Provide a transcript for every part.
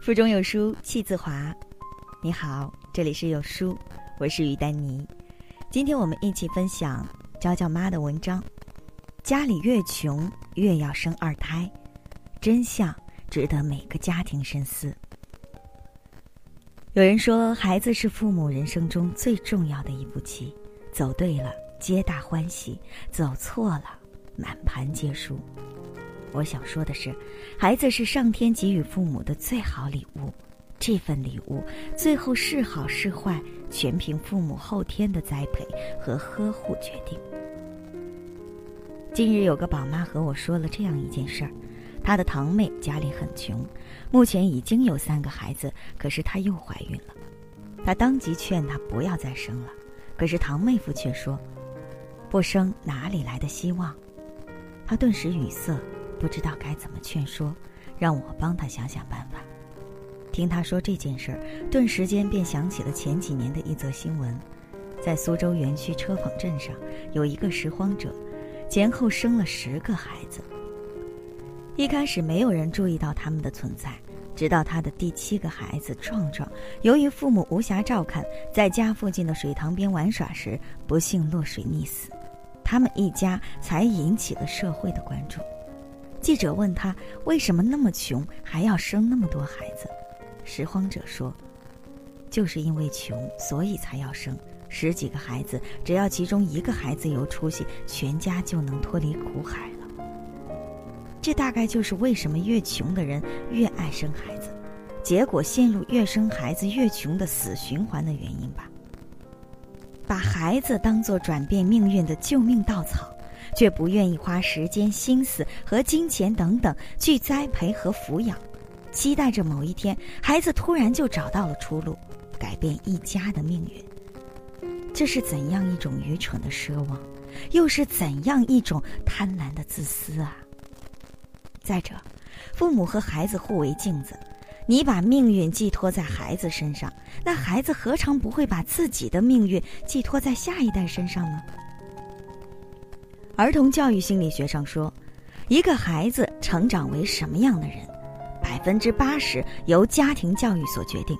腹中有书气自华。你好，这里是有书，我是于丹妮。今天我们一起分享娇娇妈的文章：家里越穷越要生二胎，真相值得每个家庭深思。有人说，孩子是父母人生中最重要的一步棋，走对了，皆大欢喜；走错了，满盘皆输。我想说的是，孩子是上天给予父母的最好礼物，这份礼物最后是好是坏，全凭父母后天的栽培和呵护决定。近日有个宝妈和我说了这样一件事儿：她的堂妹家里很穷，目前已经有三个孩子，可是她又怀孕了。她当即劝她不要再生了，可是堂妹夫却说：“不生哪里来的希望？”她顿时语塞。不知道该怎么劝说，让我帮他想想办法。听他说这件事儿，顿时间便想起了前几年的一则新闻：在苏州园区车坊镇上，有一个拾荒者，前后生了十个孩子。一开始没有人注意到他们的存在，直到他的第七个孩子壮壮，由于父母无暇照看，在家附近的水塘边玩耍时，不幸落水溺死，他们一家才引起了社会的关注。记者问他为什么那么穷还要生那么多孩子，拾荒者说：“就是因为穷，所以才要生十几个孩子。只要其中一个孩子有出息，全家就能脱离苦海了。”这大概就是为什么越穷的人越爱生孩子，结果陷入越生孩子越穷的死循环的原因吧。把孩子当做转变命运的救命稻草。却不愿意花时间、心思和金钱等等去栽培和抚养，期待着某一天孩子突然就找到了出路，改变一家的命运。这是怎样一种愚蠢的奢望，又是怎样一种贪婪的自私啊！再者，父母和孩子互为镜子，你把命运寄托在孩子身上，那孩子何尝不会把自己的命运寄托在下一代身上呢？儿童教育心理学上说，一个孩子成长为什么样的人，百分之八十由家庭教育所决定。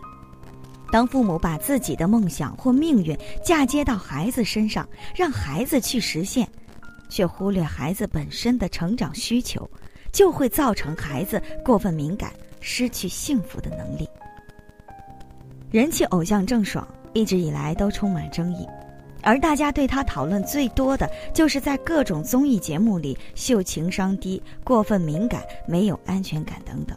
当父母把自己的梦想或命运嫁接到孩子身上，让孩子去实现，却忽略孩子本身的成长需求，就会造成孩子过分敏感，失去幸福的能力。人气偶像郑爽一直以来都充满争议。而大家对他讨论最多的就是在各种综艺节目里秀情商低、过分敏感、没有安全感等等。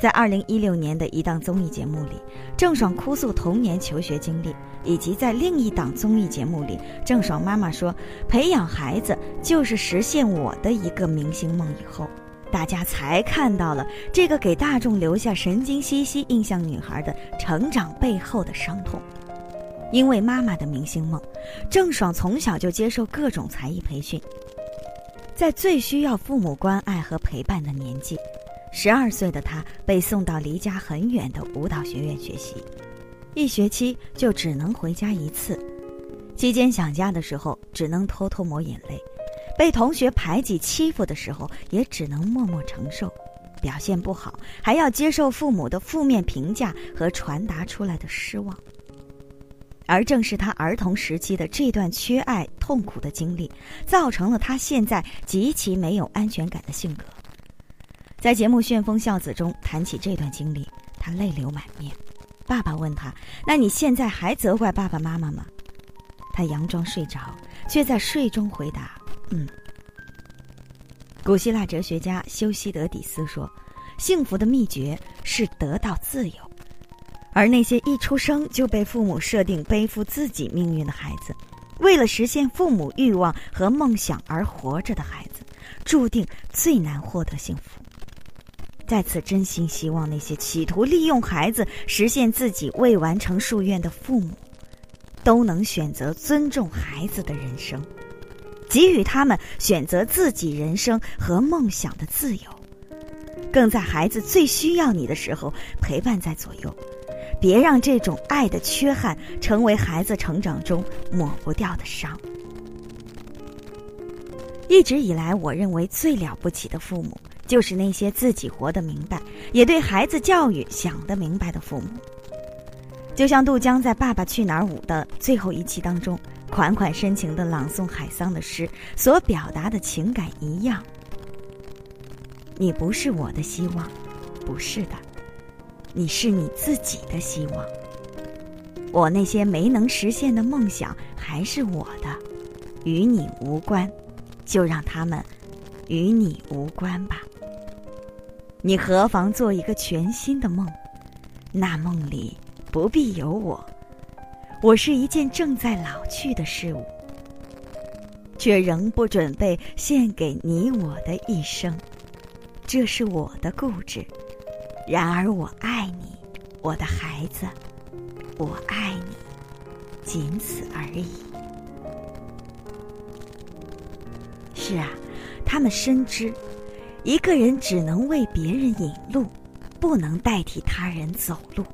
在二零一六年的一档综艺节目里，郑爽哭诉童年求学经历，以及在另一档综艺节目里，郑爽妈妈说培养孩子就是实现我的一个明星梦以后，大家才看到了这个给大众留下神经兮兮印象女孩的成长背后的伤痛。因为妈妈的明星梦，郑爽从小就接受各种才艺培训。在最需要父母关爱和陪伴的年纪，十二岁的她被送到离家很远的舞蹈学院学习，一学期就只能回家一次。期间想家的时候，只能偷偷抹眼泪；被同学排挤欺负的时候，也只能默默承受。表现不好，还要接受父母的负面评价和传达出来的失望。而正是他儿童时期的这段缺爱、痛苦的经历，造成了他现在极其没有安全感的性格。在节目《旋风孝子》中谈起这段经历，他泪流满面。爸爸问他：“那你现在还责怪爸爸妈妈吗？”他佯装睡着，却在睡中回答：“嗯。”古希腊哲学家修昔德底斯说：“幸福的秘诀是得到自由。”而那些一出生就被父母设定背负自己命运的孩子，为了实现父母欲望和梦想而活着的孩子，注定最难获得幸福。在此，真心希望那些企图利用孩子实现自己未完成夙愿的父母，都能选择尊重孩子的人生，给予他们选择自己人生和梦想的自由，更在孩子最需要你的时候陪伴在左右。别让这种爱的缺憾成为孩子成长中抹不掉的伤。一直以来，我认为最了不起的父母，就是那些自己活得明白，也对孩子教育想得明白的父母。就像杜江在《爸爸去哪儿五》的最后一期当中，款款深情地朗诵海桑的诗所表达的情感一样。你不是我的希望，不是的，你是你自己的希望。我那些没能实现的梦想还是我的，与你无关，就让他们与你无关吧。你何妨做一个全新的梦？那梦里不必有我，我是一件正在老去的事物，却仍不准备献给你我的一生。这是我的固执，然而我爱你，我的孩子，我爱你，仅此而已。是啊，他们深知。一个人只能为别人引路，不能代替他人走路。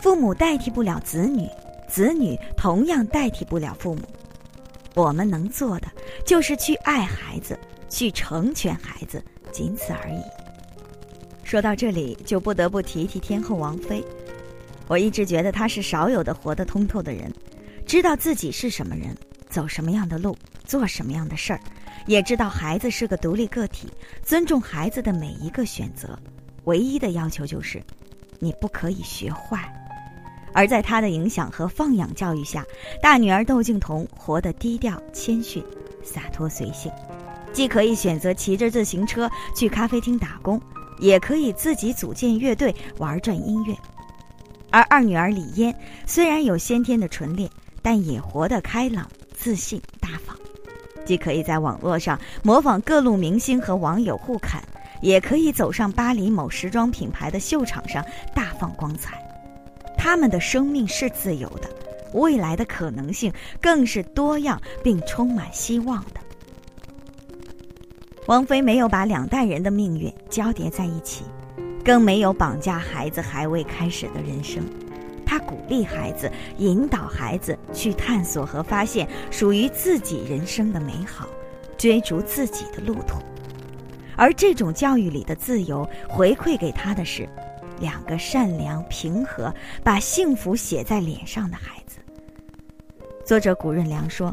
父母代替不了子女，子女同样代替不了父母。我们能做的就是去爱孩子，去成全孩子，仅此而已。说到这里，就不得不提提天后王菲。我一直觉得她是少有的活得通透的人，知道自己是什么人，走什么样的路，做什么样的事儿。也知道孩子是个独立个体，尊重孩子的每一个选择，唯一的要求就是，你不可以学坏。而在她的影响和放养教育下，大女儿窦靖童活得低调谦逊、洒脱随性，既可以选择骑着自行车去咖啡厅打工，也可以自己组建乐队玩转音乐。而二女儿李嫣虽然有先天的纯烈，但也活得开朗、自信、大方。既可以在网络上模仿各路明星和网友互砍，也可以走上巴黎某时装品牌的秀场上大放光彩。他们的生命是自由的，未来的可能性更是多样并充满希望的。王菲没有把两代人的命运交叠在一起，更没有绑架孩子还未开始的人生。她鼓励孩子，引导孩子去探索和发现属于自己人生的美好，追逐自己的路途。而这种教育里的自由，回馈给他的是两个善良、平和、把幸福写在脸上的孩子。作者谷润良说：“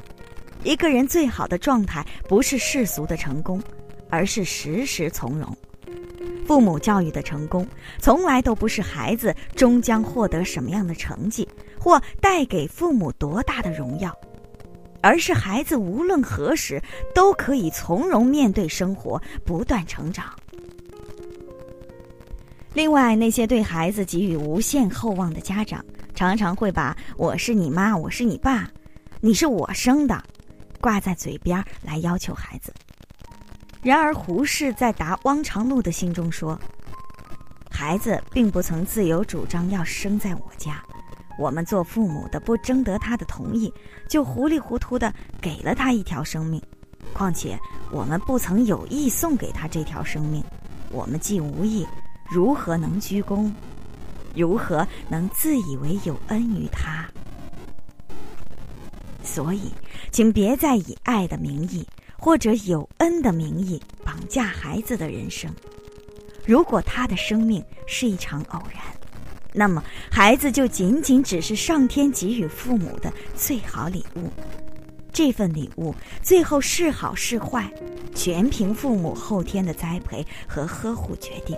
一个人最好的状态，不是世俗的成功，而是时时从容。”父母教育的成功，从来都不是孩子终将获得什么样的成绩，或带给父母多大的荣耀，而是孩子无论何时都可以从容面对生活，不断成长。另外，那些对孩子给予无限厚望的家长，常常会把“我是你妈，我是你爸，你是我生的”挂在嘴边来要求孩子。然而，胡适在答汪长禄的信中说：“孩子并不曾自由主张要生在我家，我们做父母的不征得他的同意，就糊里糊涂的给了他一条生命。况且，我们不曾有意送给他这条生命，我们既无意，如何能鞠躬？如何能自以为有恩于他？所以，请别再以爱的名义。”或者有恩的名义绑架孩子的人生，如果他的生命是一场偶然，那么孩子就仅仅只是上天给予父母的最好礼物。这份礼物最后是好是坏，全凭父母后天的栽培和呵护决定。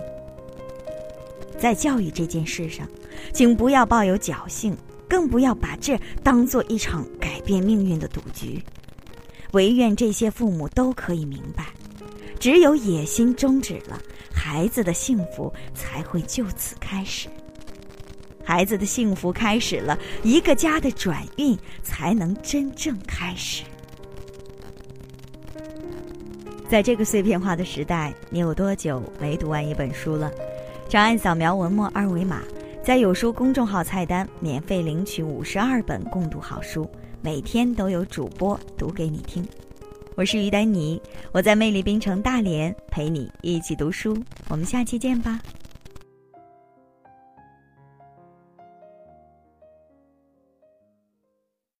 在教育这件事上，请不要抱有侥幸，更不要把这当做一场改变命运的赌局。唯愿这些父母都可以明白，只有野心终止了，孩子的幸福才会就此开始。孩子的幸福开始了，一个家的转运才能真正开始。在这个碎片化的时代，你有多久没读完一本书了？长按扫描文末二维码，在有书公众号菜单免费领取五十二本共读好书。每天都有主播读给你听，我是于丹妮，我在魅力冰城大连陪你一起读书，我们下期见吧。